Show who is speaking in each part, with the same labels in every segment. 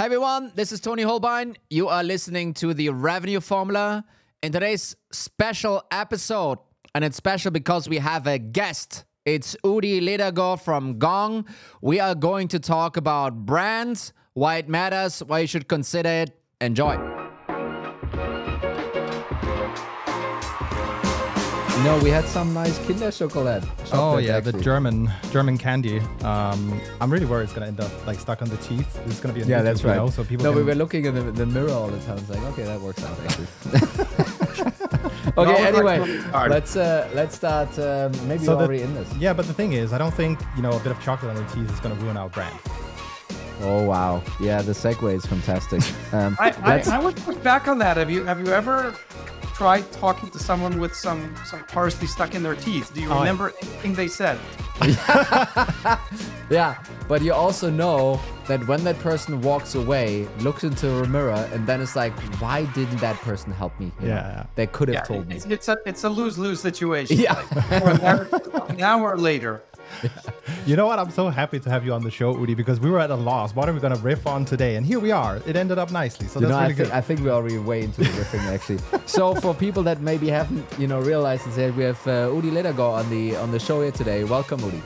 Speaker 1: Hey everyone, this is Toni Hohlbein. You are listening to the Revenue Formula. In today's special episode, and it's special because we have a guest. It's Udi Ledergor from Gong. We are going to talk about brands, why it matters, why you should consider it. Enjoy. No, we had some nice Kinderschokolade.
Speaker 2: Oh yeah, actually. the German German candy. Um, I'm really worried it's gonna end up like stuck on the teeth. It's gonna be a
Speaker 1: yeah, that's right.
Speaker 2: Know, so people.
Speaker 1: No,
Speaker 2: can...
Speaker 1: we were looking in the, the, mirror all the time. It's like okay, that works out actually. okay, anyway, let's uh, let's start. Um, maybe so already in this.
Speaker 2: Yeah, but the thing is, I don't think you know a bit of chocolate on the teeth is gonna ruin our brand.
Speaker 1: Oh wow! Yeah, the segue is fantastic.
Speaker 3: Um, I, I, I would push back on that. Have you have you ever try talking to someone with some some parsley stuck in their teeth? Do you oh, remember anything they said?
Speaker 1: yeah, but you also know that when that person walks away, looks into a mirror, and then it's like, why didn't that person help me?
Speaker 2: You yeah, yeah,
Speaker 1: they could have
Speaker 3: yeah,
Speaker 1: told me.
Speaker 3: It's a it's a lose lose situation.
Speaker 1: Yeah,
Speaker 3: like, an hour later,
Speaker 2: you know what? I'm so happy to have you on the show, Udi, because we were at a loss. What are we going to riff on today? And here we are. It ended up nicely. So
Speaker 1: you
Speaker 2: that's
Speaker 1: know,
Speaker 2: really
Speaker 1: I
Speaker 2: good.
Speaker 1: I think we're already way into the riffing, actually. so for people that maybe haven't, you know, realized it, we have uh, Udi Ledergor on the on the show here today. Welcome, Udi.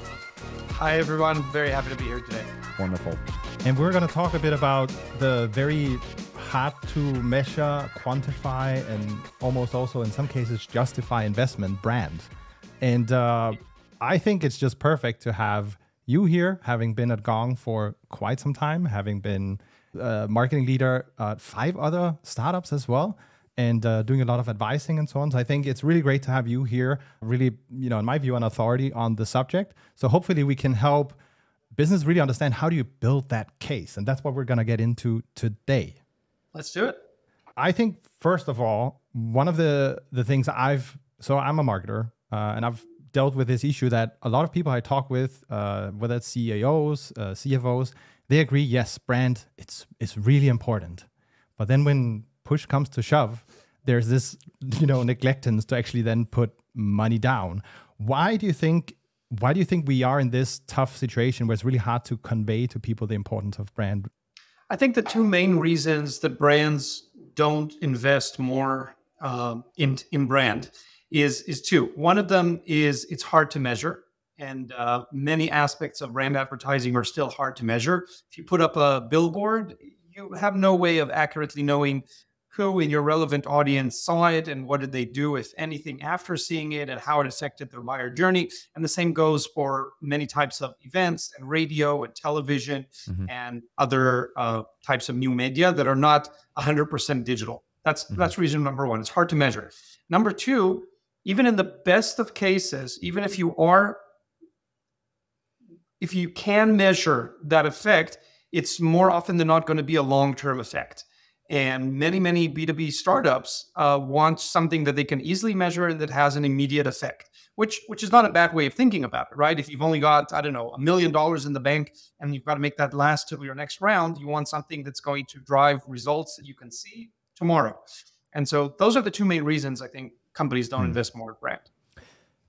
Speaker 3: Hi, everyone. Very happy to be here today.
Speaker 1: Wonderful.
Speaker 2: And we're going to talk a bit about the very hard to measure, quantify, and almost also in some cases justify investment brand. And uh, I think it's just perfect to have you here, having been at Gong for quite some time, having been a marketing leader at five other startups as well, and uh, doing a lot of advising and so on. So I think it's really great to have you here, really, you know, in my view, an authority on the subject. So hopefully we can help business really understand how do you build that case, and that's what we're going to get into today.
Speaker 3: Let's do it.
Speaker 2: I think first of all, one of the the things I've so I'm a marketer, uh, and I've dealt with this issue that a lot of people I talk with, uh, whether it's CEOs, uh, CFOs, they agree, yes, brand, it's it's really important. But then when push comes to shove, there's this, you know, neglectance to actually then put money down. Why do you think why do you think we are in this tough situation where it's really hard to convey to people the importance of brand?
Speaker 3: I think the two main reasons that brands don't invest more uh, in in brand is is two. One of them is it's hard to measure, and uh, many aspects of brand advertising are still hard to measure. If you put up a billboard, you have no way of accurately knowing who in your relevant audience saw it and what did they do, if anything, after seeing it and how it affected their buyer journey. And the same goes for many types of events and radio and television mm-hmm. and other uh, types of new media that are not 100% digital. That's mm-hmm. that's reason number one. It's hard to measure. Number two, even in the best of cases, even if you are, if you can measure that effect, it's more often than not going to be a long term effect. And many, many B2B startups uh, want something that they can easily measure and that has an immediate effect, which which is not a bad way of thinking about it, right? If you've only got, I don't know, a million dollars in the bank and you've got to make that last to your next round, you want something that's going to drive results that you can see tomorrow. And so those are the two main reasons I think companies don't mm. invest more in brand.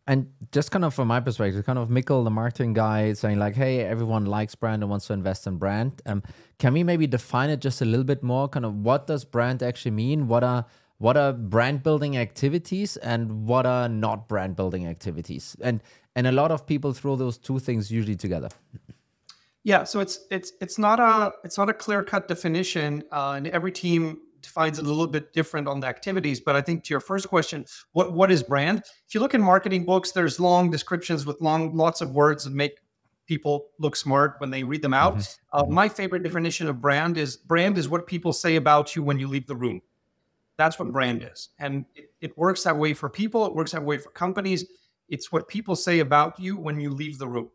Speaker 1: And just kind of from my perspective, kind of Mikkel, the marketing guy, saying like, "Hey, everyone likes brand and wants to invest in brand." Um, can we maybe define it just a little bit more? Kind of what does brand actually mean? What are what are brand building activities and what are not brand building activities? And and a lot of people throw those two things usually together.
Speaker 3: Yeah, so it's it's it's not a it's not a clear cut definition, uh, and every team defines it a little bit different on the activities. But I think to your first question, what what is brand? If you look in marketing books, there's long descriptions with long lots of words that make people look smart when they read them out. Mm-hmm. Uh, mm-hmm. my favorite definition of brand is brand is what people say about you when you leave the room. That's what brand is, and it, it works that way for people. It works that way for companies. It's what people say about you when you leave the room.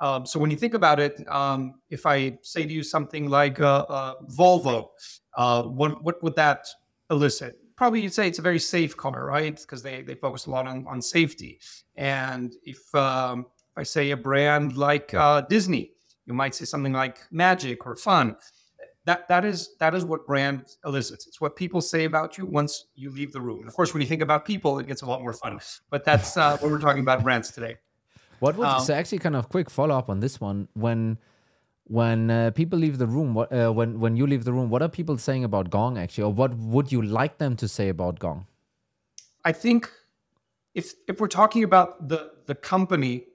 Speaker 3: Um, so when you think about it, um, if I say to you something like uh, uh, Volvo, uh, what, what would that elicit? Probably you'd say it's a very safe car, right? Because they, they focus a lot on, on safety. And if, um, if I say a brand like uh, Disney, you might say something like magic or fun. That, that is that is what brand elicits. It's what people say about you once you leave the room. And of course, when you think about people, it gets a lot more fun. But that's uh, what we're talking about brands today.
Speaker 1: What would um, so actually kind of quick follow up on this one when when uh, people leave the room, what uh, when when you leave the room, what are people saying about Gong actually, or what would you like them to say about Gong?
Speaker 3: I think if if we're talking about the the company,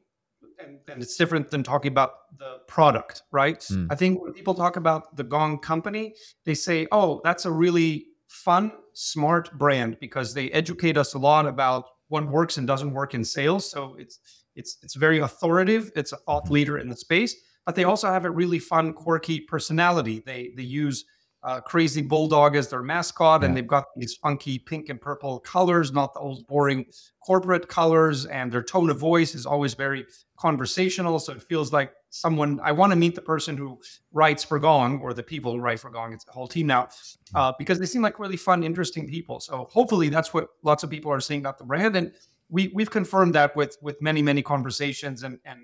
Speaker 3: and, and it's different than talking about the product, right?
Speaker 1: Mm.
Speaker 3: I think when people talk about the Gong company, they say, "Oh, that's a really fun, smart brand because they educate us a lot about what works and doesn't work in sales." So it's it's it's very authoritative. It's a thought leader in the space, but they also have a really fun, quirky personality. They they use uh, crazy bulldog as their mascot,
Speaker 1: Yeah.
Speaker 3: and they've got these funky pink and purple colors, not the old boring corporate colors. And their tone of voice is always very conversational, so it feels like someone. I want to meet the person who writes for Gong, or the people who write for Gong. It's a whole team now, uh, because they seem like really fun, interesting people. So hopefully, that's what lots of people are saying about the brand, and we we've confirmed that with with many many conversations and and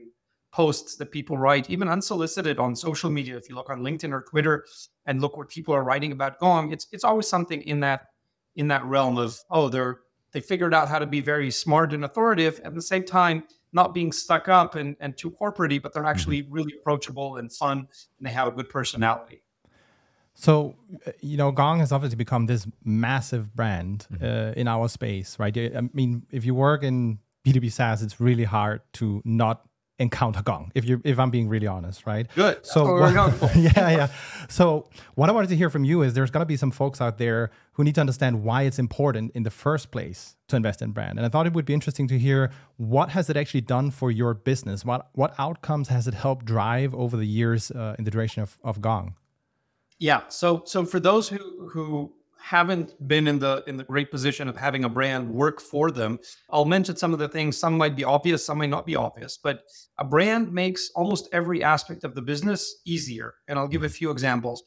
Speaker 3: posts that people write, even unsolicited on social media. If you look on LinkedIn or Twitter and look what people are writing about Gong, it's it's always something in that in that realm of oh they're they figured out how to be very smart and authoritative at the same time not being stuck up and, and too corporatey, but they're actually really approachable and fun and they have a good personality.
Speaker 2: So, uh, you know, Gong has obviously become this massive brand uh, in our space, right? I mean, if you work in B2B SaaS, it's really hard to not encounter Gong, if you if I'm being really honest, right?
Speaker 3: Good.
Speaker 2: So,
Speaker 3: what we're going for.
Speaker 2: yeah, yeah. So, what I wanted to hear from you is there's going to be some folks out there who need to understand why it's important in the first place to invest in brand. And I thought it would be interesting to hear what has it actually done for your business? What what outcomes has it helped drive over the years uh, in the duration of, of Gong?
Speaker 3: Yeah. So so for those who who haven't been in the in the great position of having a brand work for them, I'll mention some of the things. Some might be obvious, some might not be obvious, but a brand makes almost every aspect of the business easier. And I'll give a few examples.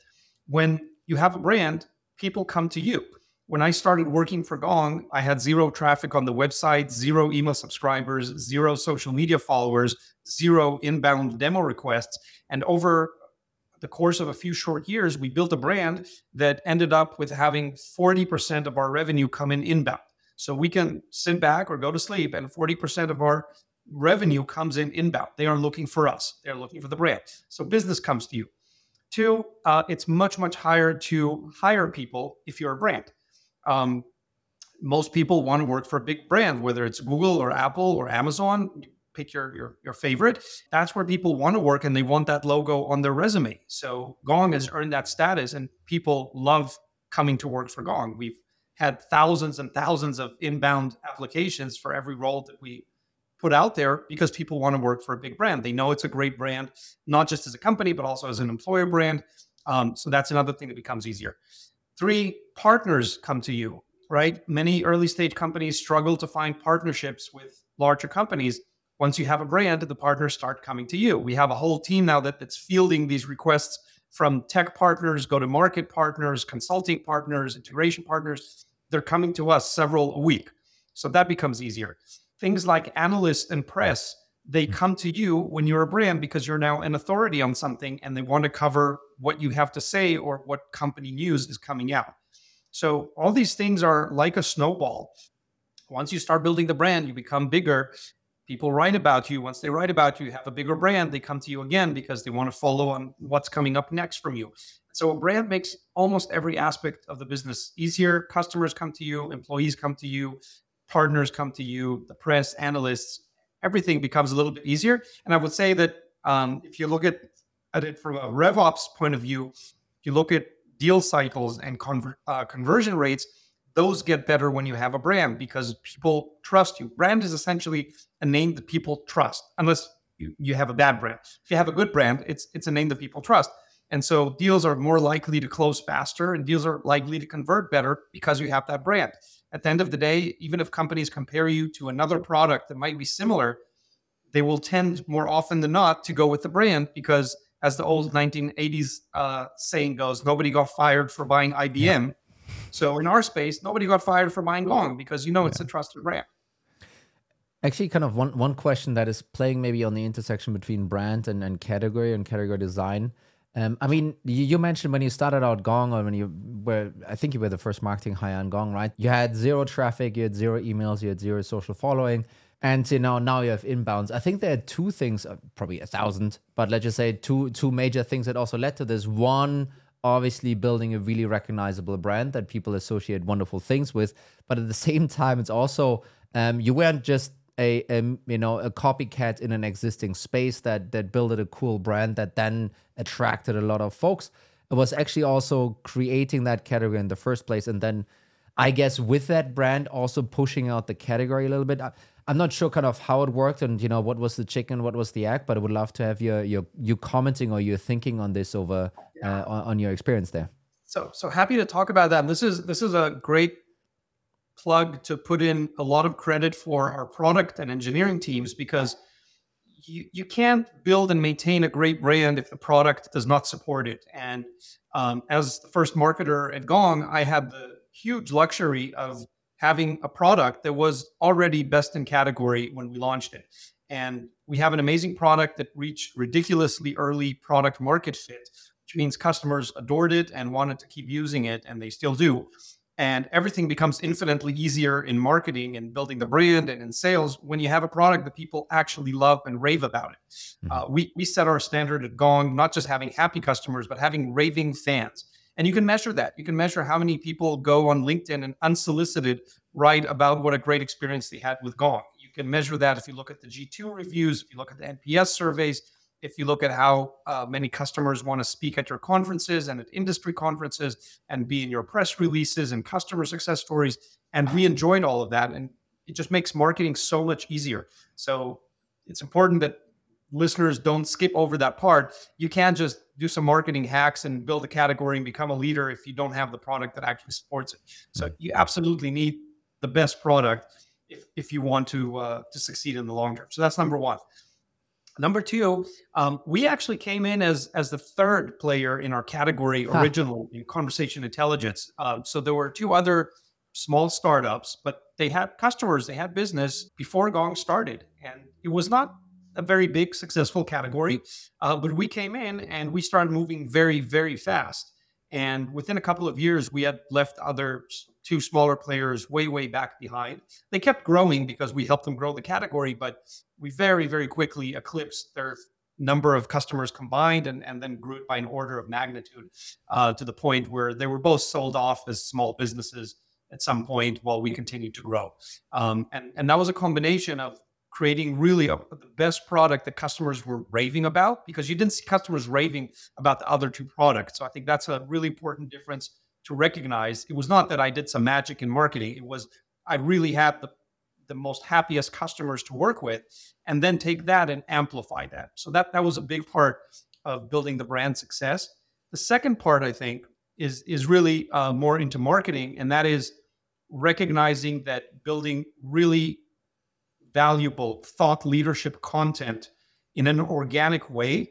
Speaker 3: When you have a brand, people come to you. When I started working for Gong, I had zero traffic on the website, zero email subscribers, zero social media followers, zero inbound demo requests. And over the course of a few short years, we built a brand that ended up with having 40% of our revenue come in inbound. So we can sit back or go to sleep, and 40% of our revenue comes in inbound. They are looking for us, they're looking for the brand. So business comes to you. Two, uh, it's much, much higher to hire people if you're a brand. Um, most people want to work for a big brand, whether it's Google or Apple or Amazon pick your, your your favorite. That's where people want to work and they want that logo on their resume. So Gong has earned that status and people love coming to work for Gong. We've had thousands and thousands of inbound applications for every role that we put out there because people want to work for a big brand. They know it's a great brand, not just as a company, but also as an employer brand. Um, so that's another thing that becomes easier. Three, partners come to you, right? Many early stage companies struggle to find partnerships with larger companies once you have a brand, the partners start coming to you. We have a whole team now that, that's fielding these requests from tech partners, go to market partners, consulting partners, integration partners. They're coming to us several a week. So that becomes easier. Things like analysts and press, they hmm. come to you when you're a brand because you're now an authority on something and they want to cover what you have to say or what company news is coming out. So all these things are like a snowball. Once you start building the brand, you become bigger people write about you. Once they write about you, you have a bigger brand, they come to you again because they want to follow on what's coming up next from you. So a brand makes almost every aspect of the business easier. Customers come to you, employees come to you, partners come to you, the press, analysts, everything becomes a little bit easier. And I would say that um, if you look at, at it from a RevOps point of view, if you look at deal cycles and conver- uh, conversion rates, those get better when you have a brand because people trust you. Brand is essentially a name that people trust, unless you, you have a bad brand. If you have a good brand, it's it's a name that people trust. And so deals are more likely to close faster and deals are likely to convert better because you have that brand. At the end of the day, even if companies compare you to another product that might be similar, they will tend more often than not to go with the brand because as the old 1980s uh, saying goes, nobody got fired for buying IBM. Yeah. So in our space, nobody got fired for buying Gong because you know it's yeah. a trusted brand.
Speaker 1: Actually, kind of one one question that is playing maybe on the intersection between brand and, and category and category design. Um, I mean, you, you, mentioned when you started out Gong, or when you were, I think you were the first marketing hire on Gong, right? You had zero traffic, you had zero emails, you had zero social following. and you know now you have inbounds. I think there are two things, uh, probably a thousand, but let's just say two two major things that also led to this. One, obviously building a really recognizable brand that people associate wonderful things with, but at the same time, it's also um, you weren't just a, a you know a copycat in an existing space that that built a cool brand that then attracted a lot of folks. It was actually also creating that category in the first place, and then I guess with that brand also pushing out the category a little bit. I, I'm not sure kind of how it worked and you know what was the chicken, what was the egg, but I would love to have your your you commenting or your thinking on this over yeah. uh, on, on your experience there.
Speaker 3: So so happy to talk about that. And this is this is a great plug to put in a lot of credit for our product and engineering teams because you, you can't build and maintain a great brand if the product does not support it. And um, as the first marketer at Gong, I had the huge luxury of having a product that was already best in category when we launched it. And we have an amazing product that reached ridiculously early product market fit, which means customers adored it and wanted to keep using it, and they still do and everything becomes infinitely easier in marketing and building the brand and in sales when you have a product that people actually love and rave about it. Mm-hmm. Uh, we we set our standard at Gong, not just having happy customers, but having raving fans. And you can measure that. You can measure how many people go on LinkedIn and unsolicited write about what a great experience they had with Gong. You can measure that if you look at the G2 reviews, if you look at the NPS surveys, if you look at how uh, many customers want to speak at your conferences and at industry conferences and be in your press releases and customer success stories, and we enjoyed all of that. And it just makes marketing so much easier. So it's important that listeners don't skip over that part. You can't just do some marketing hacks and build a category and become a leader if you don't have the product that actually supports it. So you absolutely need the best product if, if you want to uh, to succeed in the long term. So that's number one. Number two, um, we actually came in as as the third player in our category huh. originally in conversation intelligence. Uh, so there were two other small startups, but they had customers, they had business before Gong started, and it was not a very big successful category. Uh, but we came in and we started moving very very fast. And within a couple of years, we had left other two smaller players way, way back behind. They kept growing because we helped them grow the category, but we very, very quickly eclipsed their number of customers combined and, and then grew it by an order of magnitude uh, to the point where they were both sold off as small businesses at some point while we continued to grow. Um, and, and that was a combination of creating really the best product that customers were raving about because you didn't see customers raving about the other two products. So I think that's a really important difference to recognize. It was not that I did some magic in marketing. It was I really had the the most happiest customers to work with and then take that and amplify that. So that that was a big part of building the brand success. The second part I think is is really uh, more into marketing and that is recognizing that building really valuable thought leadership content in an organic way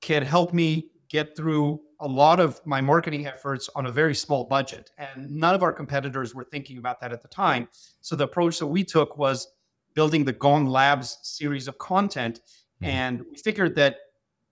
Speaker 3: can help me get through a lot of my marketing efforts on a very small budget. And none of our competitors were thinking about that at the time. So the approach that we took was building the Gong Labs series of content. Mm-hmm. And we figured that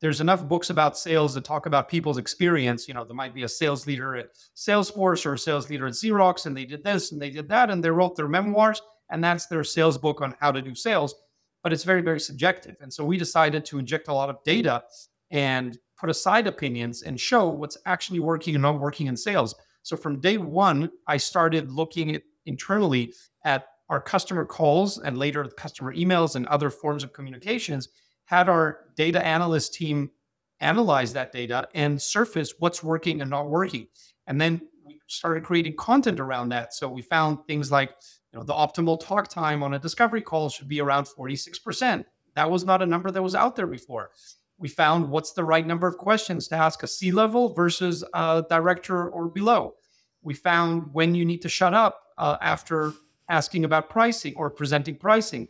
Speaker 3: there's enough books about sales that talk about people's experience. You know, there might be a sales leader at Salesforce or a sales leader at Xerox, and they did this and they did that, and they wrote their memoirs and that's their sales book on how to do sales. But it's very, very subjective. And so we decided to inject a lot of data and put aside opinions and show what's actually working and not working in sales. So from day one, I started looking at internally at our customer calls and later customer emails and other forms of communications, had our data analyst team analyze that data and surface what's working and not working. And then we started creating content around that. So we found things like you know, the optimal talk time on a discovery call should be around 46%. That was not a number that was out there before. We found what's the right number of questions to ask a C level versus a director or below. We found when you need to shut up uh, after asking about pricing or presenting pricing,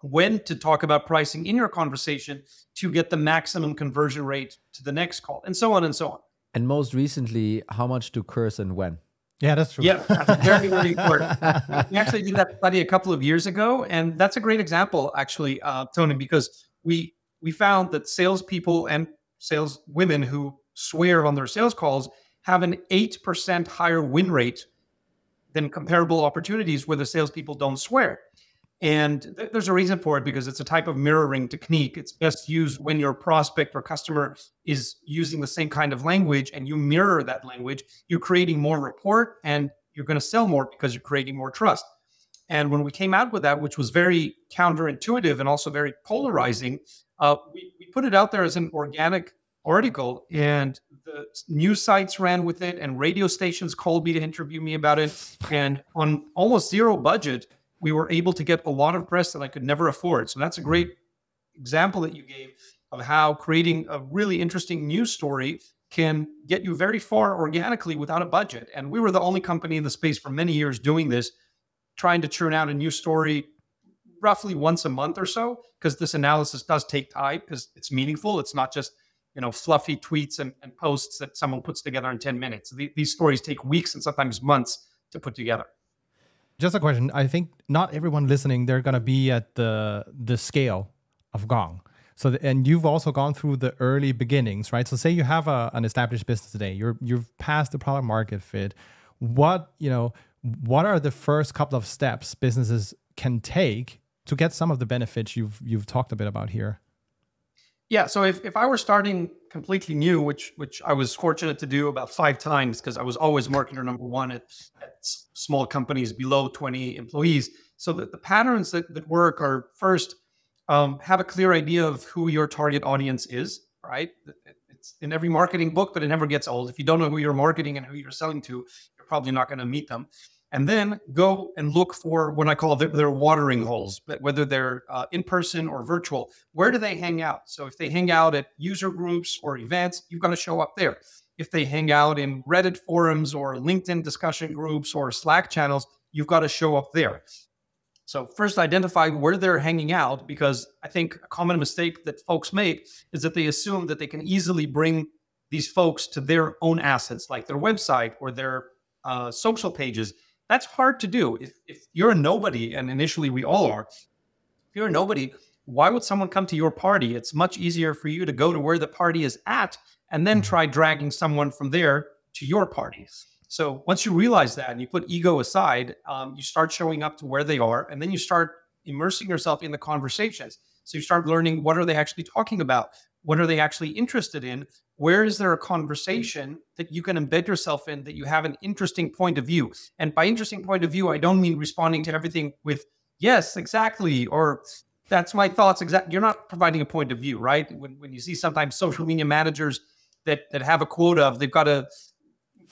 Speaker 3: when to talk about pricing in your conversation to get the maximum conversion rate to the next call, and so on and so on.
Speaker 1: And most recently, how much to curse and when?
Speaker 2: Yeah, that's true.
Speaker 3: Yeah, that's very, very important. we actually did that study a couple of years ago, and that's a great example, actually, uh, Toni, because we we found that salespeople and sales women who swear on their sales calls have an eight percent higher win rate than comparable opportunities where the salespeople don't swear. And th- there's a reason for it because it's a type of mirroring technique. It's best used when your prospect or customer is using the same kind of language and you mirror that language. You're creating more rapport and you're going to sell more because you're creating more trust. And when we came out with that, which was very counterintuitive and also very polarizing, uh, we, we put it out there as an organic article and the news sites ran with it and radio stations called me to interview me about it. And on almost zero budget, we were able to get a lot of press that I could never afford. So that's a great mm-hmm. example that you gave of how creating a really interesting news story can get you very far organically without a budget. And we were the only company in the space for many years doing this, trying to churn out a new story roughly once a month or so, because this analysis does take time because it's meaningful. It's not just you know fluffy tweets and, and posts that someone puts together in 10 minutes. The, these stories take weeks and sometimes months to put together.
Speaker 2: Just a question. I think not everyone listening they're gonna be at the the scale of Gong. So the, and you've also gone through the early beginnings, right? So say you have a, an established business today. You're you've passed the product market fit. What you know? What are the first couple of steps businesses can take to get some of the benefits you've you've talked a bit about here?
Speaker 3: Yeah. So if, if I were starting completely new, which which I was fortunate to do about five times because I was always marketer number one at, at small companies below 20 employees. So that the patterns that, that work are first um, have a clear idea of who your target audience is, right? It's in every marketing book, but it never gets old. If you don't know who you're marketing and who you're selling to, you're probably not going to meet them and then go and look for what I call their, watering holes, whether they're uh, in person or virtual. Where do they hang out? So if they hang out at user groups or events, you've got to show up there. If they hang out in Reddit forums or LinkedIn discussion groups or Slack channels, you've got to show up there. So first identify where they're hanging out because I think a common mistake that folks make is that they assume that they can easily bring these folks to their own assets like their website or their uh, social pages that's hard to do. If, if you're a nobody, and initially we all are, if you're a nobody, why would someone come to your party? It's much easier for you to go to where the party is at and then mm-hmm. try dragging someone from there to your parties. So once you realize that and you put ego aside, um, you start showing up to where they are, and then you start immersing yourself in the conversations. So you start learning what are they actually talking about? What are they actually interested in? where is there a hmm. conversation that you can embed yourself in that you have an interesting point of view? And by interesting point of view i don't mean responding to everything with yes exactly or that's my thoughts exactly you're not providing a point of view right? When, when you see sometimes social media managers that that have a quota of they've got to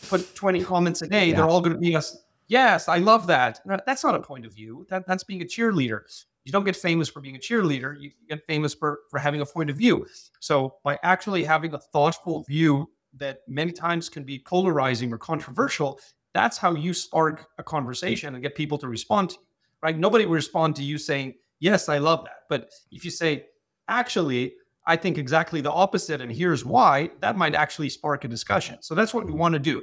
Speaker 3: put 20 comments a day yeah. they're all going to be us yes i love that that's not a point of view. That, that's being a cheerleader you don't get famous for being a cheerleader. You get famous for, for having a point of view. So by actually having a thoughtful view that many times can be polarizing or controversial, that's how you spark a conversation and get people to respond to you, right? Nobody will respond to you saying, yes, I love that. But if you say, actually, I think exactly the opposite, and here's why, that might actually spark a discussion. So that's what we want to do.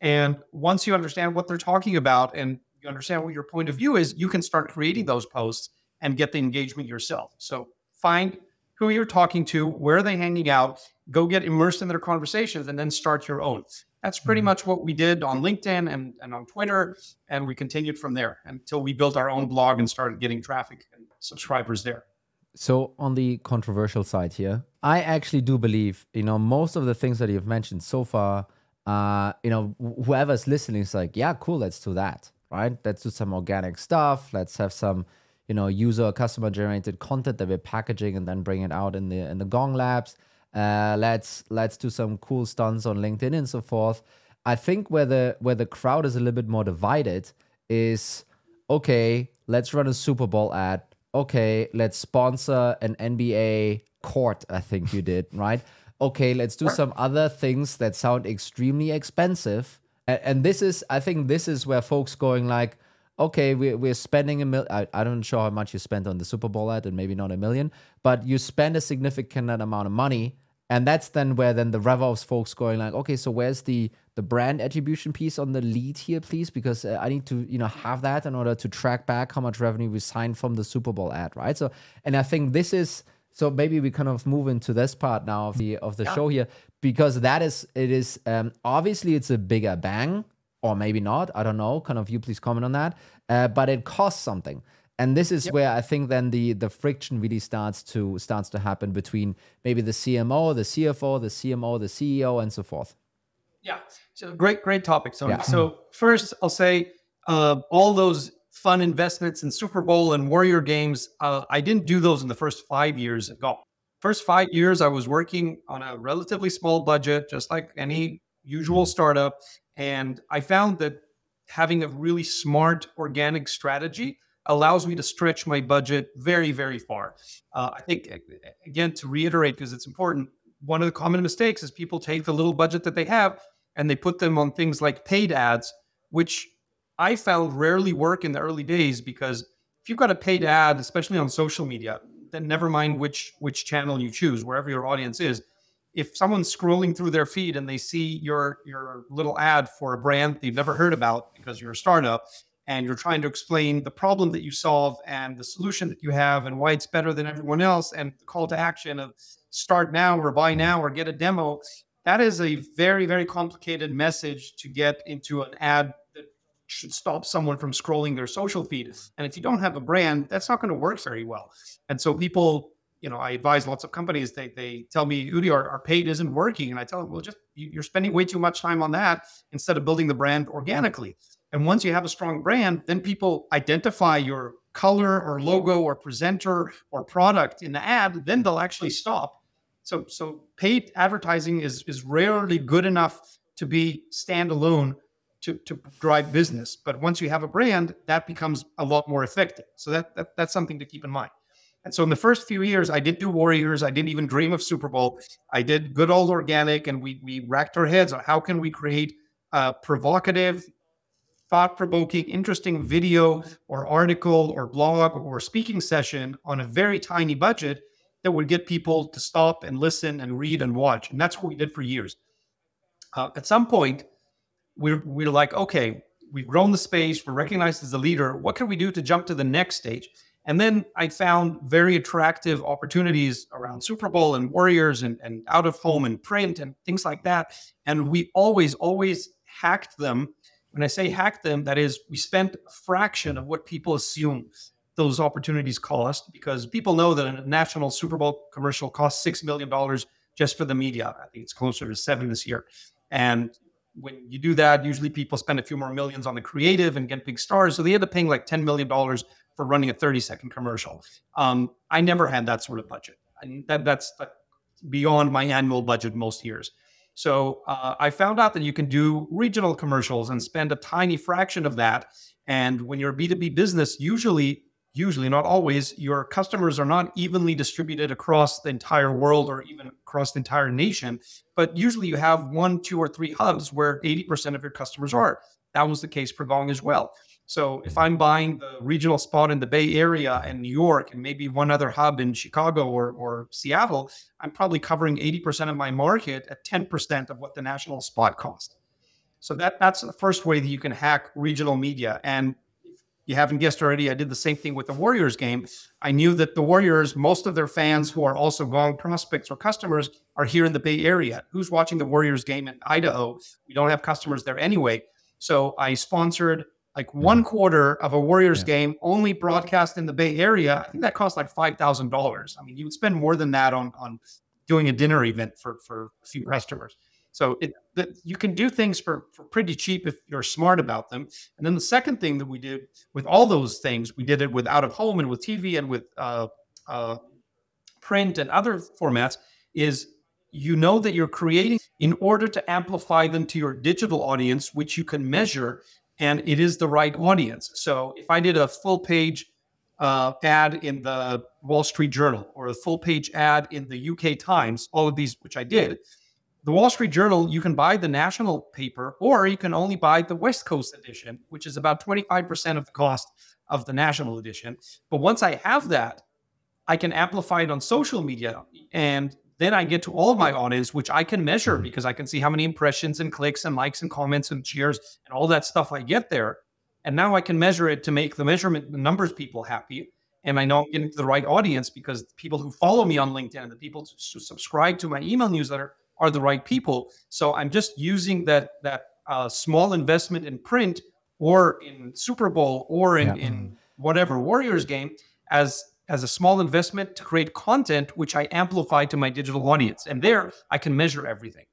Speaker 3: And once you understand what they're talking about and you understand what your point of view is, you can start creating those posts and get the engagement yourself. So find who you're talking to, where they're they hanging out, go get immersed in their conversations, and then start your own. That's pretty mm-hmm. much what we did on LinkedIn and, and on Twitter. And we continued from there until we built our own blog and started getting traffic and subscribers there.
Speaker 1: So on the controversial side here, I actually do believe, you know, most of the things that you've mentioned so far, uh, you know, whoever's listening is like, yeah, cool, let's do that, right? Let's do some organic stuff. Let's have some you know user customer generated content that we're packaging and then bring it out in the in the Gong Labs. Uh, let's let's do some cool stunts on LinkedIn and so forth. I think where the where the crowd is a little bit more divided is okay. Let's run a Super Bowl ad. Okay, let's sponsor an NBA court. I think you did right. Okay, let's do some other things that sound extremely expensive. And, and this is, I think, this is where folks going like, okay, we're, we're spending a million. I, I don't know how much you spent on the Super Bowl ad, and maybe not a million, but you spend a significant amount of money. And that's then where then the RevOps folks going like, okay, so where's the the brand attribution piece on the lead here, please? Because uh, I need to, you know, have that in order to track back how much revenue we signed from the Super Bowl ad, right? So, and I think this is so maybe we kind of move into this part now of the of the yeah. show here because that is it is um, obviously it's a bigger bang or maybe not. I don't know. Kind of you please comment on that. Uh, but it costs something. and this is yep. where i think then the the friction really starts to starts to happen between maybe the cmo the cfo the cmo the ceo and so forth
Speaker 3: yeah so great great topic Toni. Yeah. so first i'll say uh, all those fun investments in super bowl and warrior games uh, i didn't do those in the first five years at Gong first five years i was working on a relatively small budget just like any usual startup and i found that having a really smart organic strategy allows me to stretch my budget very, very far. Uh, I think, again, to reiterate, because it's important, one of the common mistakes is people take the little budget that they have and they put them on things like paid ads, which I found rarely work in the early days because if you've got a paid ad, especially on social media, then never mind which which channel you choose, wherever your audience is, if someone's scrolling through their feed and they see your your little ad for a brand they've never heard about because you're a startup and you're trying to explain the problem that you solve and the solution that you have and why it's better than everyone else and the call to action of start now or buy now or get a demo that is a very very complicated message to get into an ad that should stop someone from scrolling their social feed. And if you don't have a brand that's not going to work very well. And so people you know, I advise lots of companies. They they tell me, Udi, our, our paid isn't working, and I tell them, well, just you're spending way too much time on that instead of building the brand organically. And once you have a strong brand, then people identify your color or logo or presenter or product in the ad. Then they'll actually stop. So so paid advertising is is rarely good enough to be standalone to, to drive business. But once you have a brand, that becomes a lot more effective. So that, that that's something to keep in mind. And so in the first few years, I didn't do Warriors. I didn't even dream of Super Bowl. I did good old organic, and we we racked our heads on how can we create a provocative, thought-provoking, interesting video or article or blog or speaking session on a very tiny budget that would get people to stop and listen and read and watch. And that's what we did for years. Uh, at some point, we're we're like, okay, we've grown the space. We're recognized as a leader. What can we do to jump to the next stage? And then I found very attractive opportunities around Super Bowl and Warriors and, and out of home and print and things like that. And we always, always hacked them. When I say hacked them, that is, we spent a fraction of what people assume those opportunities cost because people know that a national Super Bowl commercial costs $6 million just for the media. I think it's closer to seven this year. And when you do that, usually people spend a few more millions on the creative and get big stars. So they end up paying like $10 million for running a 30 second commercial. Um, I never had that sort of budget. And that, that's beyond my annual budget most years. So uh, I found out that you can do regional commercials and spend a tiny fraction of that. And when you're a B2B business, usually, usually not always, your customers are not evenly distributed across the entire world or even across the entire nation. But usually you have one, two, or three hubs where 80% of your customers are. That was the case for Gong as well. So if mm-hmm. I'm buying the regional spot in the Bay Area and New York and maybe one other hub in Chicago or, or Seattle, I'm probably covering 80% of my market at 10% of what the national spot cost. So that that's the first way that you can hack regional media. And if you haven't guessed already, I did the same thing with the Warriors game. I knew that the Warriors, most of their fans who are also Gong prospects or customers are here in the Bay Area. Who's watching the Warriors game in Idaho? We don't have customers there anyway. So I sponsored like one quarter of a Warriors yeah. game only broadcast in the Bay Area, I think that costs like five thousand dollars. I mean, you would spend more than that on on doing a dinner event for for a few customers. So it the, you can do things for, for pretty cheap if you're smart about them. And then the second thing that we did with all those things, we did it with out of home and with TV and with uh, uh, print and other formats, is you know that you're creating in order to amplify them to your digital audience, which you can measure and it is the right audience. So if I did a full page uh, ad in the Wall Street Journal or a full page ad in the UK Times, all of these, which I did, the Wall Street Journal, you can buy the national paper or you can only buy the West Coast edition, which is about 25% of the cost of the national edition. But once I have that, I can amplify it on social media and then I get to all of my audience, which I can measure mm-hmm. because I can see how many impressions and clicks and likes and comments and cheers and all that stuff I get there. And now I can measure it to make the measurement, the numbers people happy. And I know I'm getting to the right audience because the people who follow me on LinkedIn and the people who subscribe to my email newsletter are the right people. So I'm just using that that uh, small investment in print or in Super Bowl or in, yeah. in whatever Warriors game as as a small investment to create content which I amplify to my digital audience, and there I can measure everything.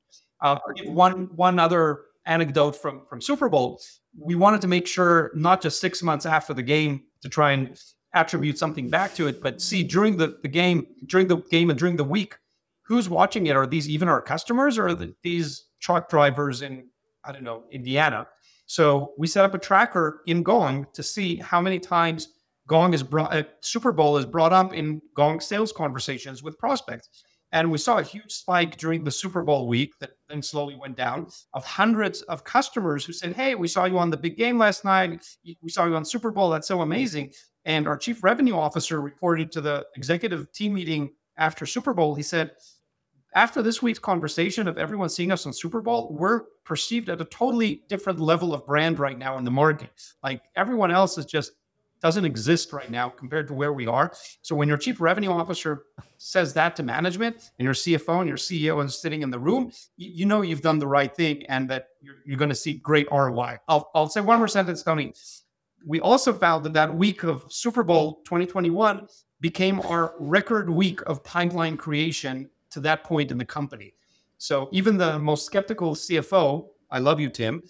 Speaker 3: Uh, one one other anecdote from from Super Bowl, we wanted to make sure not just six months after the game to try and attribute something back to it, but see during the, the game, during the game and during the week, who's watching it? Are these even our customers or the, these truck drivers in, I don't know, Indiana? So we set up a tracker in Gong to see how many times Gong is brought, uh, Super Bowl is brought up in Gong sales conversations with prospects. And we saw a huge spike during the Super Bowl week that then slowly went down of hundreds of customers who said, Hey, we saw you on the big game last night. We saw you on Super Bowl. That's so amazing. And our chief revenue officer reported to the executive team meeting after Super Bowl. He said, after this week's conversation of everyone seeing us on Super Bowl, we're perceived at a totally different level of brand right now in the market. Like everyone else is just doesn't exist right now compared to where we are. So when your chief revenue officer says that to management and your CFO and your CEO is sitting in the room, you, you know you've done the right thing and that you're, you're going to see great ROI. I'll, I'll say one more sentence, Toni we also found that that week of Super Bowl 2021 became our record week of pipeline creation to that point in the company. So even the most skeptical CFO, I love you, Tim,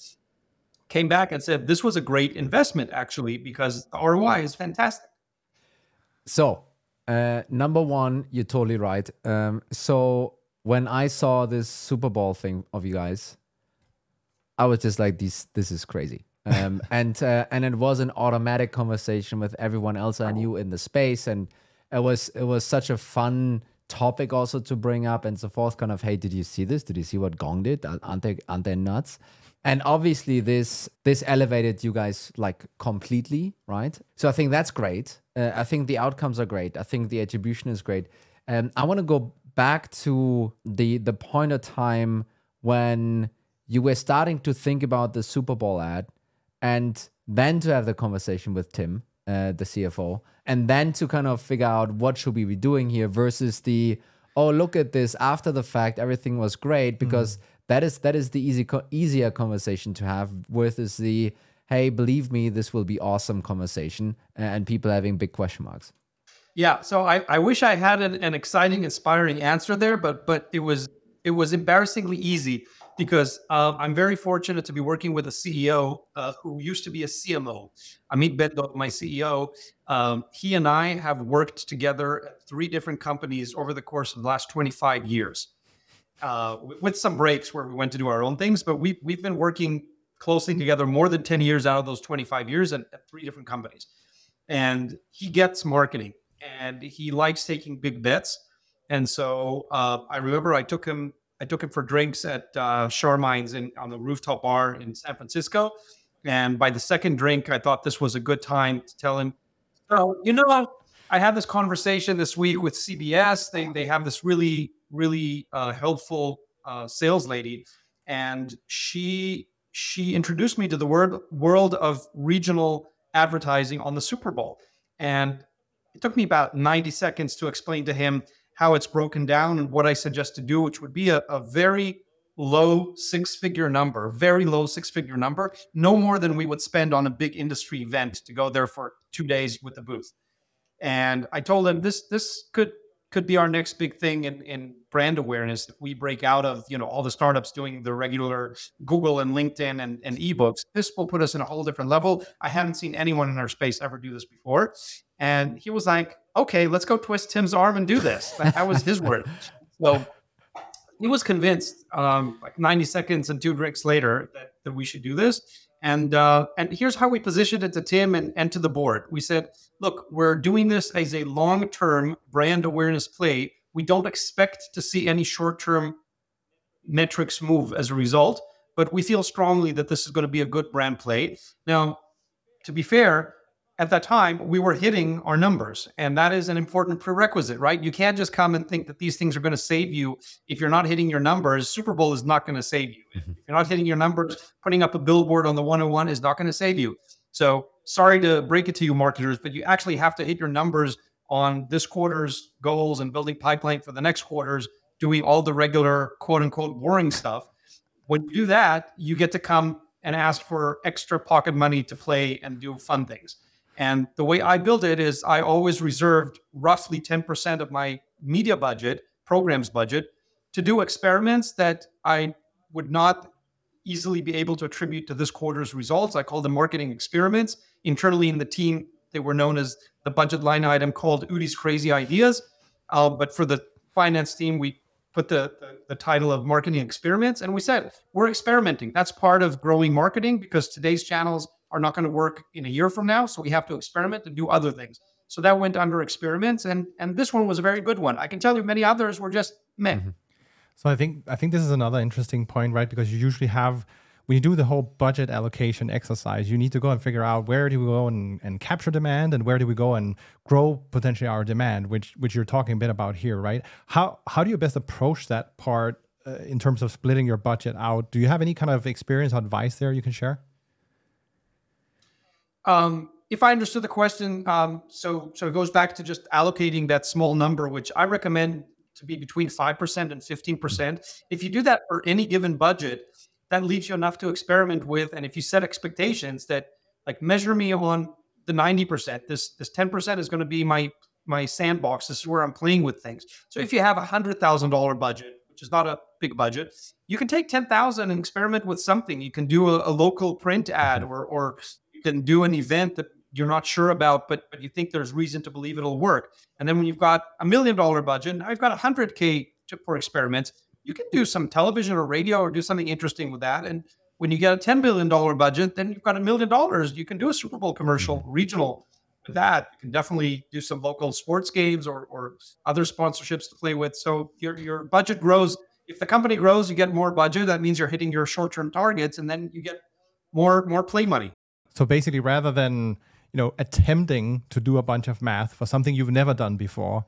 Speaker 3: came back and said this was a great investment actually because the ROI is fantastic.
Speaker 1: So, uh, number one, you're totally right. Um, so when I saw this Super Bowl thing of you guys, I was just like, "This, this is crazy." um, and uh, and it was an automatic conversation with everyone else I knew in the space, and it was it was such a fun topic also to bring up and so forth. Kind of, hey, did you see this? Did you see what Gong did? Aren't they aren't they nuts? And obviously, this this elevated you guys like completely, right? So I think that's great. Uh, I think the outcomes are great. I think the attribution is great. And um, I want to go back to the the point of time when you were starting to think about the Super Bowl ad and then to have the conversation with Tim, uh, the CFO, and then to kind of figure out what should we be doing here versus the oh look at this after the fact everything was great mm-hmm. because mm. That is that is the easy easier conversation to have versus the hey believe me this will be awesome conversation and people having big question marks.
Speaker 3: Yeah, so I, I wish I had an, an exciting, inspiring answer there, but but it was it was embarrassingly easy because uh, I'm very fortunate to be working with a CEO uh, who used to be a CMO. Amit Bendov, my CEO, um, he and I have worked together at three different companies over the course of the last 25 years, uh, with some breaks where we went to do our own things. But we, we've been working closely together more than 10 years out of those 25 years at, at three different companies. And he gets marketing and he likes taking big bets. And so uh, I remember I took him I took him for drinks at uh, Charmaine's in, on the rooftop bar in San Francisco. And by the second drink, I thought this was a good time to tell him, oh, you know, I had this conversation this week with CBS. They, they have this really, really uh, helpful uh, sales lady. And she she introduced me to the word, world of regional advertising on the Super Bowl. And it took me about 90 seconds to explain to him how it's broken down and what I suggest to do, which would be a, a very low six figure number, very low six figure number, no more than we would spend on a big industry event to go there for two days with the booth. And I told him this this could could be our next big thing in, in brand awareness if we break out of you know all the startups doing the regular google and linkedin and, and ebooks this will put us in a whole different level i haven't seen anyone in our space ever do this before and he was like okay, let's go twist Tim's arm and do this. That was his word. So he was convinced, um, like 90 seconds and two drinks later, that, that we should do this. And uh, and here's how we positioned it to Tim and, and to the board. We said, look, we're doing this as a long term brand awareness play. We don't expect to see any short term metrics move as a result, but we feel strongly that this is going to be a good brand play. Now, to be fair, at that time we were hitting our numbers and that is an important prerequisite right? You can't just come and think that these things are going to save you if you're not hitting your numbers. Super bowl is not going to save you. Mm-hmm. if you're not hitting your numbers putting up a billboard on the 101 is not going to save you. So sorry to break it to you marketers but you actually have to hit your numbers on this quarter's goals and building pipeline for the next quarters doing all the regular quote unquote boring stuff. When you do that you get to come and ask for extra pocket money to play and do fun things And the way I build it is I always reserved roughly 10% of my media budget, programs budget, to do experiments that I would not easily be able to attribute to this quarter's results. I call them marketing experiments. Internally in the team, they were known as the budget line item called Udi's Crazy Ideas. Uh, but for the finance team, we put the, the, the title of marketing experiments and we said we're experimenting. That's part of growing marketing because today's channels are not going to work in a year from now. So we have to experiment and do other things. So that went under experiments, and and this one was a very good one. I can tell you, many others were just meh. Mm-hmm.
Speaker 2: So I think I think this is another interesting point, right? Because you usually have when you do the whole budget allocation exercise, you need to go and figure out where do we go and, and capture demand and where do we go and grow potentially our demand, which which you're talking a bit about here, right? How how do you best approach that part uh, in terms of splitting your budget out? Do you have any kind of experience or advice there you can share?
Speaker 3: Um, if I understood the question, um, so so it goes back to just allocating that small number, which I recommend to be between five percent and fifteen percent. If you do that for any given budget, that leaves you enough to experiment with. And if you set expectations that like measure me on the 90%, this this 10% is going to be my my sandbox. This is where I'm playing with things. So if you have a hundred thousand dollar budget, which is not a big budget, you can take ten thousand and experiment with something. You can do a, a local print ad or or can do an event that you're not sure about, but but you think there's reason to believe it'll work. And then when you've got a million dollar budget, I've got a hundred K for experiments you can do some television or radio or do something interesting with that. And when you get a $10 billion budget, then you've got a million dollars. You can do a Super Bowl commercial, mm-hmm. regional with that. You can definitely do some local sports games or, or other sponsorships to play with. So your, your budget grows. If the company grows, you get more budget. That means you're hitting your short term targets and then you get more more play money.
Speaker 2: So basically, rather than you know attempting to do a bunch of math for something you've never done before,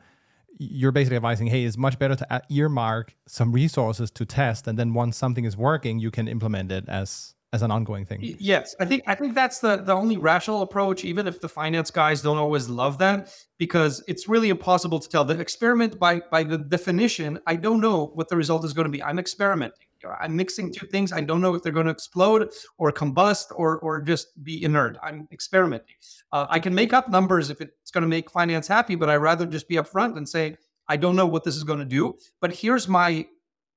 Speaker 2: you're basically advising, hey, it's much better to earmark some resources to test, and then once something is working, you can implement it as as an ongoing thing.
Speaker 3: Yes, I think I think that's the the only rational approach, even if the finance guys don't always love that, because it's really impossible to tell. The experiment, by by the definition, I don't know what the result is going to be. I'm experimenting. I'm mixing two things. I don't know if they're going to explode or combust or or just be inert. I'm experimenting. Uh, I can make up numbers if it's going to make finance happy, but I'd rather just be upfront and say I don't know what this is going to do. But here's my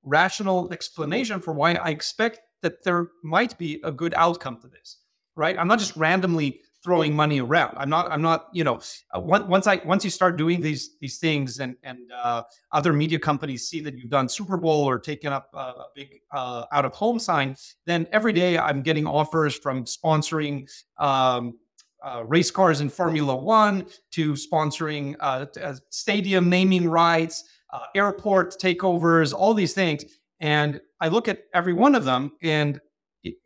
Speaker 3: rational explanation for why I expect that there might be a good outcome to this, right? I'm not just randomly throwing money around. I'm not. I'm not. You know, uh, once I once you start doing these these things, and and uh, other media companies see that you've done Super Bowl or taken up a big uh, out of home sign, then every day I'm getting offers from sponsoring. Um, uh, race cars in Formula One to sponsoring uh, uh, stadium naming rights, airport takeovers, all these things. And I look at every one of them, and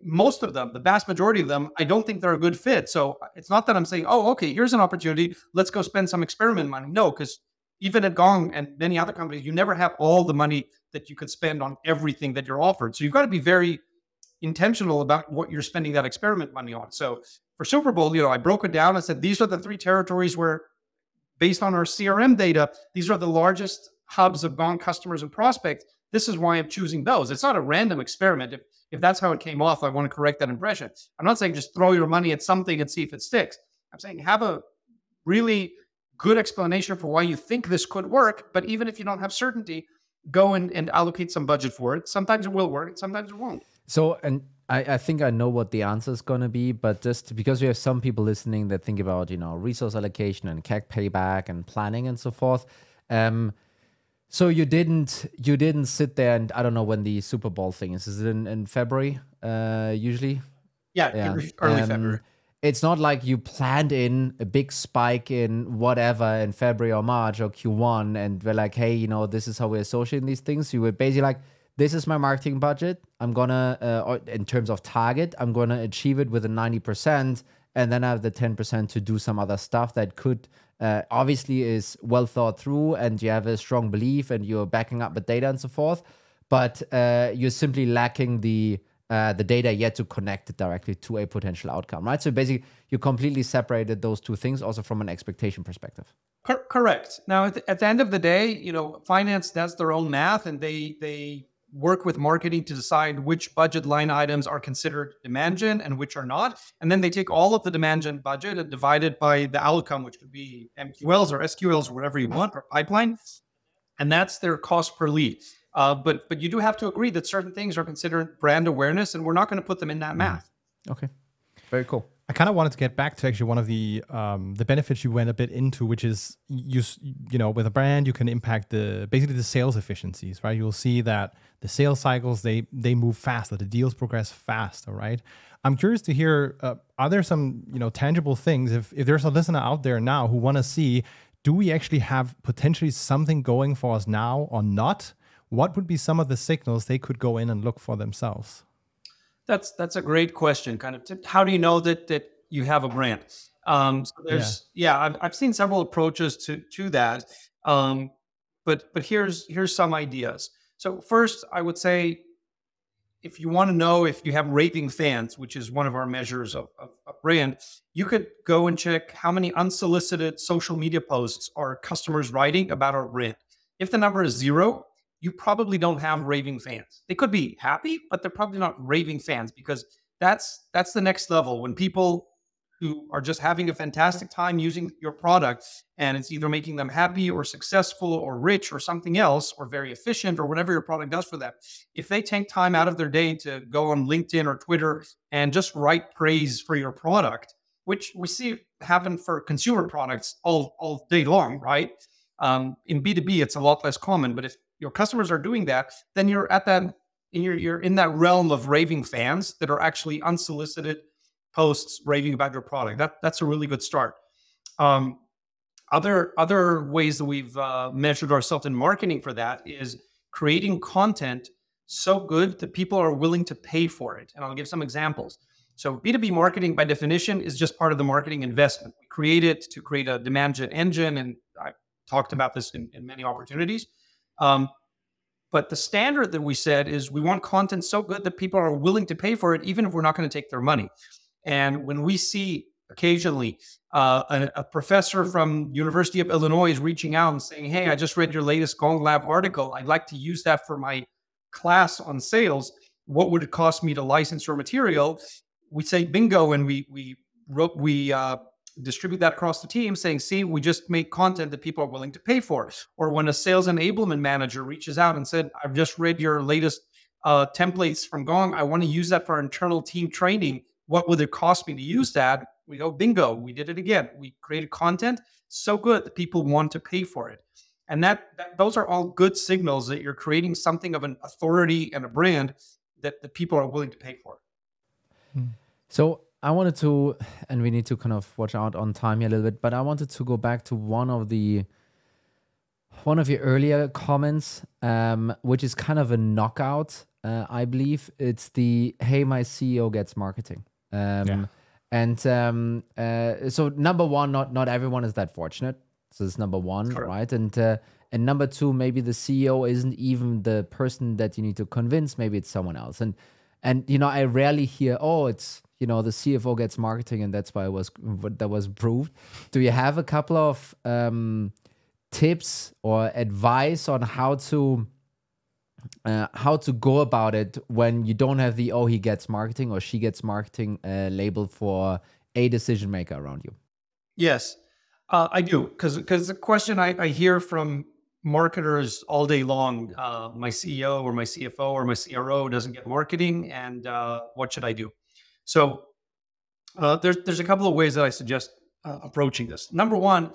Speaker 3: most of them, the vast majority of them, I don't think they're a good fit. So uh, it's not that I'm saying, oh, okay, here's an opportunity. Let's go spend some experiment money. No, because even at Gong and many other companies, you never have all the money that you could spend on everything that you're offered. So you've got to be very intentional about what you're spending that experiment money on. So for Super Bowl, you know, I broke it down and said these are the three territories where, based on our CRM data, these are the largest hubs of Gong customers and prospects this is why I'm choosing those. It's not a random experiment. If if that's how it came off, I want to correct that impression. I'm not saying just throw your money at something and see if it sticks. I'm saying have a really good explanation for why you think this could work. But even if you don't have certainty, go and, and allocate some budget for it. Sometimes it will work, sometimes it won't.
Speaker 1: So, and I, I think I know what the answer is going to be, but just because we have some people listening that think about, you know, resource allocation and CAC payback and planning and so forth. Um, so you didn't you didn't sit there and I don't know when the Super Bowl thing is. Is it in, in February? Uh, usually.
Speaker 3: Yeah, yeah. early um, February.
Speaker 1: It's not like you planned in a big spike in whatever in February or March or Q1, and we're like, hey, you know, this is how we're associating these things. You were basically like, this is my marketing budget. I'm gonna, uh, in terms of target, I'm gonna achieve it with a ninety percent, and then I have the ten percent to do some other stuff that could uh, obviously is well thought through and you have a strong belief and you're backing up with data and so forth but uh, you're simply lacking the uh, the data yet to connect it directly to a potential outcome right? So basically you completely separated those two things also from an expectation perspective.
Speaker 3: Correct. Now at the, at the end of the day you know finance does their own math and they they work with marketing to decide which budget line items are considered demand gen and which are not. And then they take all of the demand gen budget and divide it by the outcome, which could be MQLs or SQLs or whatever you want, or pipeline. And that's their cost per lead. Uh, but but you do have to agree that certain things are considered brand awareness, and we're not going to put them in that math.
Speaker 1: Okay, very cool.
Speaker 2: I kind of wanted to get back to actually one of the um, the benefits you went a bit into, which is you you know with a brand you can impact the basically the sales efficiencies, right? You'll see that the sales cycles they they move faster, the deals progress faster, right? I'm curious to hear uh, are there some you know tangible things if if there's a listener out there now who want to see do we actually have potentially something going for us now or not? What would be some of the signals they could go in and look for themselves?
Speaker 3: That's that's a great question. Kind of, how do you know that that you have a brand? Um, so there's yeah, yeah I've, I've seen several approaches to to that. Um, but but here's here's some ideas. So first, I would say if you want to know if you have raving fans, which is one of our measures of, of, of, brand, you could go and check how many unsolicited social media posts are customers writing about our brand. If the number is zero, you probably don't have raving fans. They could be happy, but they're probably not raving fans because that's that's the next level when people who are just having a fantastic time using your product and it's either making them happy or successful or rich or something else or very efficient or whatever your product does for them if they take time out of their day to go on linkedin or twitter and just write praise for your product which we see happen for consumer products all, all day long right um, in b2b it's a lot less common but if your customers are doing that, then you're at that you're you're in that realm of raving fans that are actually unsolicited posts raving about your product. That that's a really good start. Um, other other ways that we've uh, measured ourselves in marketing for that is creating content so good that people are willing to pay for it. And I'll give some examples. So B2B marketing by definition is just part of the marketing investment. We create it to create a demand engine, and I've talked about this in, in many opportunities. Um, but the standard that we said is we want content so good that people are willing to pay for it, even if we're not going to take their money. And when we see occasionally uh, a, a, professor from University of Illinois is reaching out and saying, "Hey, I just read your latest Gong Lab article. I'd like to use that for my class on sales. What would it cost me to license your material?" We say bingo, and we we wrote we uh, distribute that across the team saying, see, we just make content that people are willing to pay for. Or when a sales enablement manager reaches out and said, I've just read your latest uh, templates from Gong. I want to use that for our internal team training. What would it cost me to use that? We go, bingo, we did it again. We created content so good that people want to pay for it. And that, that those are all good signals that you're creating something of an authority and a brand that the people are willing to pay for.
Speaker 1: So I wanted to, and we need to kind of watch out on time here a little bit, but I wanted to go back to one of the one of your earlier comments, um, which is kind of a knockout. Uh, I believe it's the "Hey, my CEO gets marketing." Um, yeah. And um, uh, so, number one, not not everyone is that fortunate. So it's number one, Correct. right? And uh, and number two, maybe the CEO isn't even the person that you need to convince. Maybe it's someone else. And and you know, I rarely hear, "Oh, it's you know the CFO gets marketing, and that's why it was that was proved. Do you have a couple of um, tips or advice on how to uh, how to go about it when you don't have the oh he gets marketing or she gets marketing uh, label for a decision maker around you?
Speaker 3: Yes, uh, I do because because the question I, I hear from marketers all day long. Uh, my CEO or my CFO or my CRO doesn't get marketing, and uh, what should I do? So uh, there's there's a couple of ways that I suggest uh, approaching this. Number one,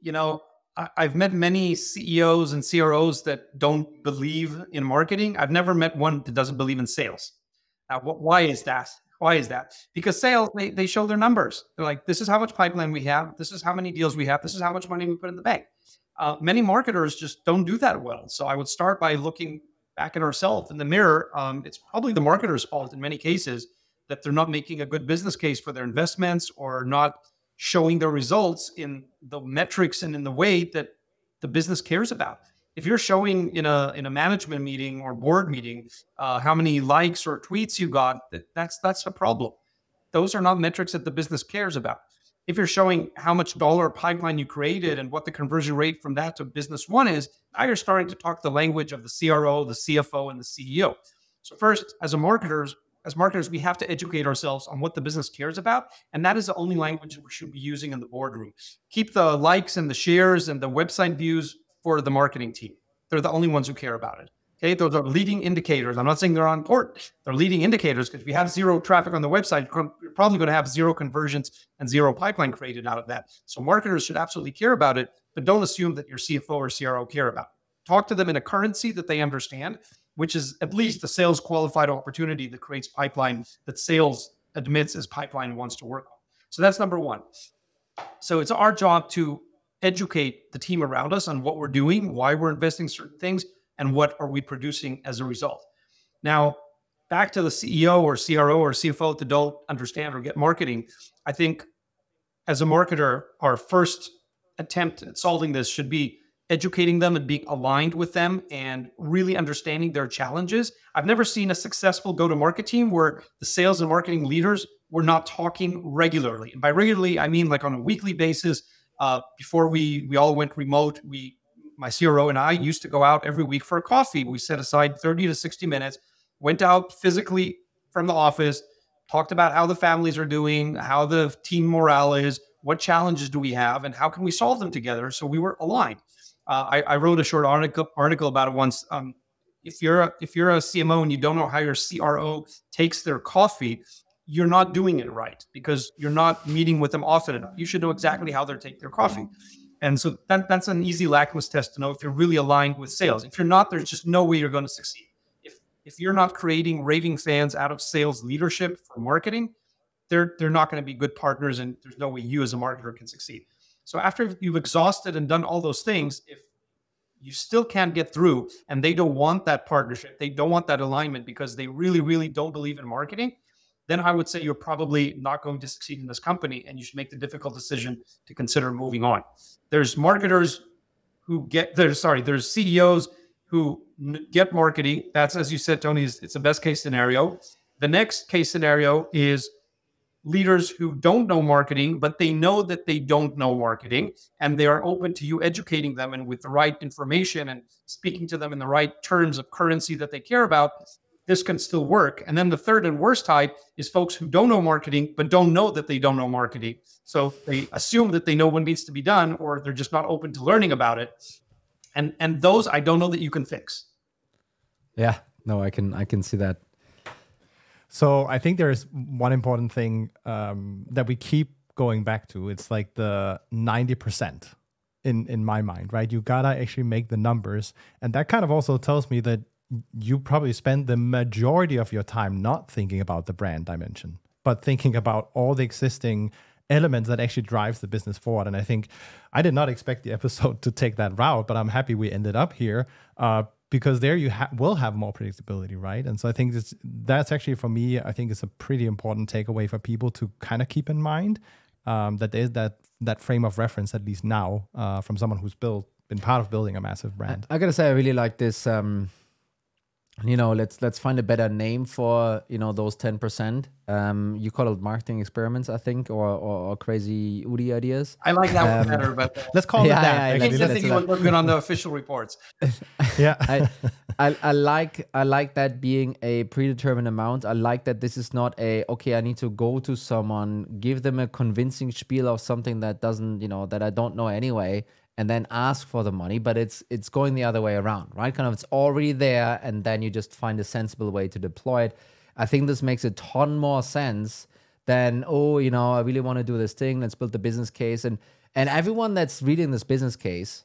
Speaker 3: you know, I, I've met many CEOs and CROs that don't believe in marketing. I've never met one that doesn't believe in sales. Now, wh- why is that? Why is that? Because sales, they, they show their numbers. They're like, this is how much pipeline we have. This is how many deals we have. This is how much money we put in the bank. Uh, many marketers just don't do that well. So I would start by looking back at ourselves in the mirror. Um, it's probably the marketer's fault in many cases that they're not making a good business case for their investments or not showing their results in the metrics and in the way that the business cares about. If you're showing in a in a management meeting or board meeting uh, how many likes or tweets you got, that, that's that's a problem. Those are not metrics that the business cares about. If you're showing how much dollar pipeline you created and what the conversion rate from that to business one is, now you're starting to talk the language of the CRO, the CFO, and the CEO. So first, as a marketers, as marketers, we have to educate ourselves on what the business cares about, and that is the only language we should be using in the boardroom. Keep the likes and the shares and the website views for the marketing team. They're the only ones who care about it. Okay, those are leading indicators. I'm not saying they're on port. They're leading indicators because if you have zero traffic on the website, you're probably going to have zero conversions and zero pipeline created out of that. So marketers should absolutely care about it, but don't assume that your CFO or CRO care about. Talk to them in a currency that they understand, which is at least the sales qualified opportunity that creates pipeline that sales admits as pipeline wants to work on. So that's number one. So it's our job to educate the team around us on what we're doing, why we're investing certain things, and what are we producing as a result. Now, back to the CEO or CRO or CFO that don't understand or get marketing, I think as a marketer, our first attempt at solving this should be educating them and being aligned with them and really understanding their challenges. I've never seen a successful go to market team where the sales and marketing leaders were not talking regularly. And by regularly, I mean like on a weekly basis. Uh, before we we all went remote, we my CRO and I used to go out every week for a coffee. We set aside 30 to 60 minutes, went out physically from the office, talked about how the families are doing, how the team morale is, what challenges do we have, and how can we solve them together. So we were aligned. Uh, I, I, wrote a short article article about it once. Um, if you're a, if you're a CMO and you don't know how your CRO takes their coffee, you're not doing it right because you're not meeting with them often enough. You should know exactly how they take their coffee. And so that, that's an easy lackmus test to know if you're really aligned with sales. If you're not, there's just no way you're going to succeed. If if you're not creating raving fans out of sales leadership for marketing, they're they're not going to be good partners, and there's no way you as a marketer can succeed. So after you've exhausted and done all those things, if you still can't get through and they don't want that partnership, they don't want that alignment because they really, really don't believe in marketing, then I would say you're probably not going to succeed in this company and you should make the difficult decision to consider moving on. There's marketers who get there's sorry, there's CEOs who get marketing. That's as you said, Toni, it's the best case scenario. The next case scenario is leaders who don't know marketing, but they know that they don't know marketing and they are open to you educating them and with the right information and speaking to them in the right terms of currency that they care about, this can still work. And then the third and worst type is folks who don't know marketing, but don't know that they don't know marketing. So they assume that they know what needs to be done, or they're just not open to learning about it. And and those I don't know that you can fix.
Speaker 1: Yeah, no, I can I can see that.
Speaker 2: So I think there's one important thing um, that we keep going back to. It's like the ninety percent in in my mind, right? You gotta actually make the numbers, and that kind of also tells me that you probably spend the majority of your time not thinking about the brand dimension, but thinking about all the existing elements that actually drives the business forward. And I think I did not expect the episode to take that route, but I'm happy we ended up here uh, because there you ha- will have more predictability, right? And so I think that's, that's actually for me, I think it's a pretty important takeaway for people to kind of keep in mind um, that there's that that frame of reference at least now uh, from someone who's built been part of building a massive brand.
Speaker 1: I, I gotta say, I really like this. Um you know let's let's find a better name for you know those 10% um you call it marketing experiments i think or or, or crazy udi ideas.
Speaker 3: I like that um, one better but
Speaker 2: let's call yeah, it that.
Speaker 3: yeah, yeah, I think would look good on the official reports.
Speaker 2: Yeah.
Speaker 1: I, I i like i like that being a predetermined amount. I like that this is not a okay i need to go to someone give them a convincing spiel of something that doesn't you know that i don't know anyway and then ask for the money but it's it's going the other way around right? Kind of it's already there and then you just find a sensible way to deploy it. I think this makes a ton more sense than oh you know i really want to do this thing let's build the business case. And and everyone that's reading this business case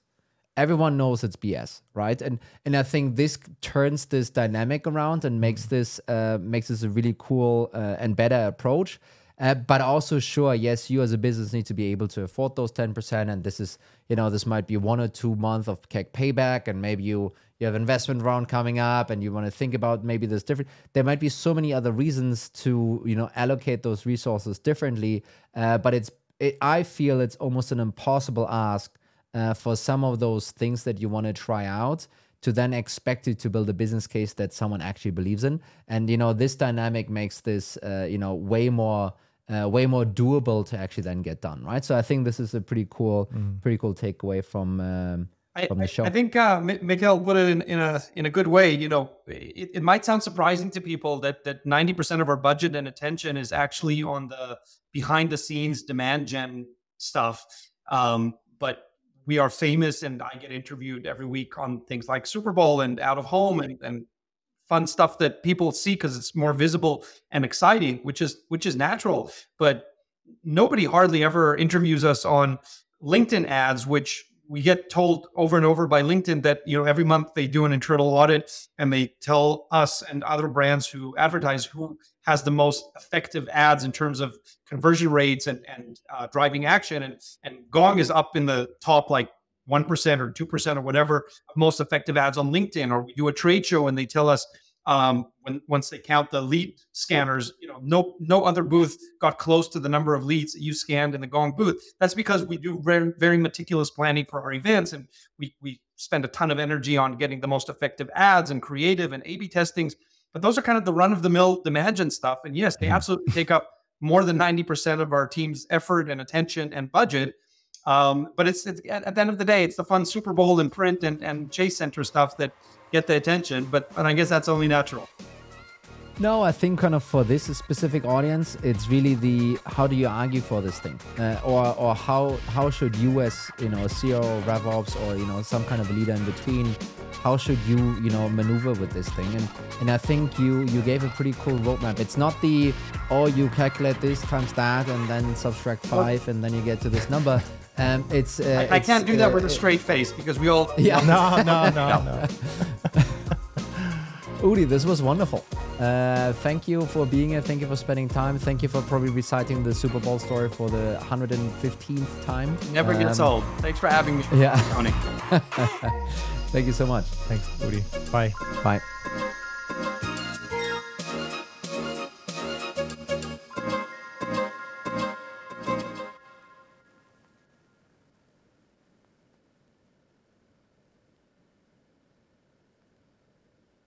Speaker 1: everyone knows it's bs right? And and i think this turns this dynamic around and makes this uh, makes this a really cool uh, and better approach uh, but also, sure, yes, you as a business need to be able to afford those 10%. And this is, you know, this might be one or two months of CAC payback. And maybe you, you have investment round coming up and you want to think about maybe this different. There might be so many other reasons to, you know, allocate those resources differently. Uh, but it's, it, I feel it's almost an impossible ask uh, for some of those things that you want to try out to then expect you to build a business case that someone actually believes in. And you know, this dynamic makes this uh, you know way more uh, way more doable to actually then get done, right? So I think this is a pretty cool, pretty cool takeaway from um,
Speaker 3: I,
Speaker 1: from the
Speaker 3: I-
Speaker 1: show.
Speaker 3: I think uh, Mi- Mikkel put it in, in a in a good way. You know, it, it might sound surprising to people that that ninety percent of our budget and attention is actually on the behind the scenes demand gen stuff. Um, but we are famous, and I get interviewed every week on things like Super Bowl and out of home and, and fun stuff that people see because it's more visible and exciting, which is which is natural. But nobody hardly ever interviews us on LinkedIn ads, which we get told over and over by LinkedIn that you know every month they do an internal audit and they tell us and other brands who advertise who has the most effective ads in terms of conversion rates and and uh, driving action. And and Gong is up in the top like one percent or two percent or whatever most effective ads on LinkedIn. Or we do a trade show and they tell us um, when once they count the lead scanners, no no other booth got close to the number of leads that you scanned in the Gong booth. That's because we do very very meticulous planning for our events, and we we spend a ton of energy on getting the most effective ads and creative and A/B testings. But those are kind of the run of the mill demand gen stuff, and yes, they absolutely take up more than ninety percent of our team's effort and attention and budget. Um, but it's, it's at, at the end of the day, it's the fun Super Bowl and print and, and Chase Center stuff that get the attention. But but I guess that's only natural.
Speaker 1: No, I think kind of for this specific audience, it's really the how do you argue for this thing, uh, or or how how should you as you know CEO, RevOps, or you know some kind of a leader in between, how should you you know maneuver with this thing? And and I think you you gave a pretty cool roadmap. It's not the oh you calculate this times that and then subtract five and then you get to this number. Um, it's uh,
Speaker 3: I
Speaker 1: it's,
Speaker 3: can't do that
Speaker 1: uh,
Speaker 3: with a straight face because we all
Speaker 1: Yeah.
Speaker 2: No, no, no, no.
Speaker 1: Udi, this was wonderful. Uh, thank you for being here. Thank you for spending time. Thank you for probably reciting the Super Bowl story for the 115th time.
Speaker 3: never gets
Speaker 1: Um,
Speaker 3: old. Thanks for having me.
Speaker 1: yeah.
Speaker 3: Toni.
Speaker 1: Thank you so much.
Speaker 2: Thanks, Udi. Bye.
Speaker 1: Bye.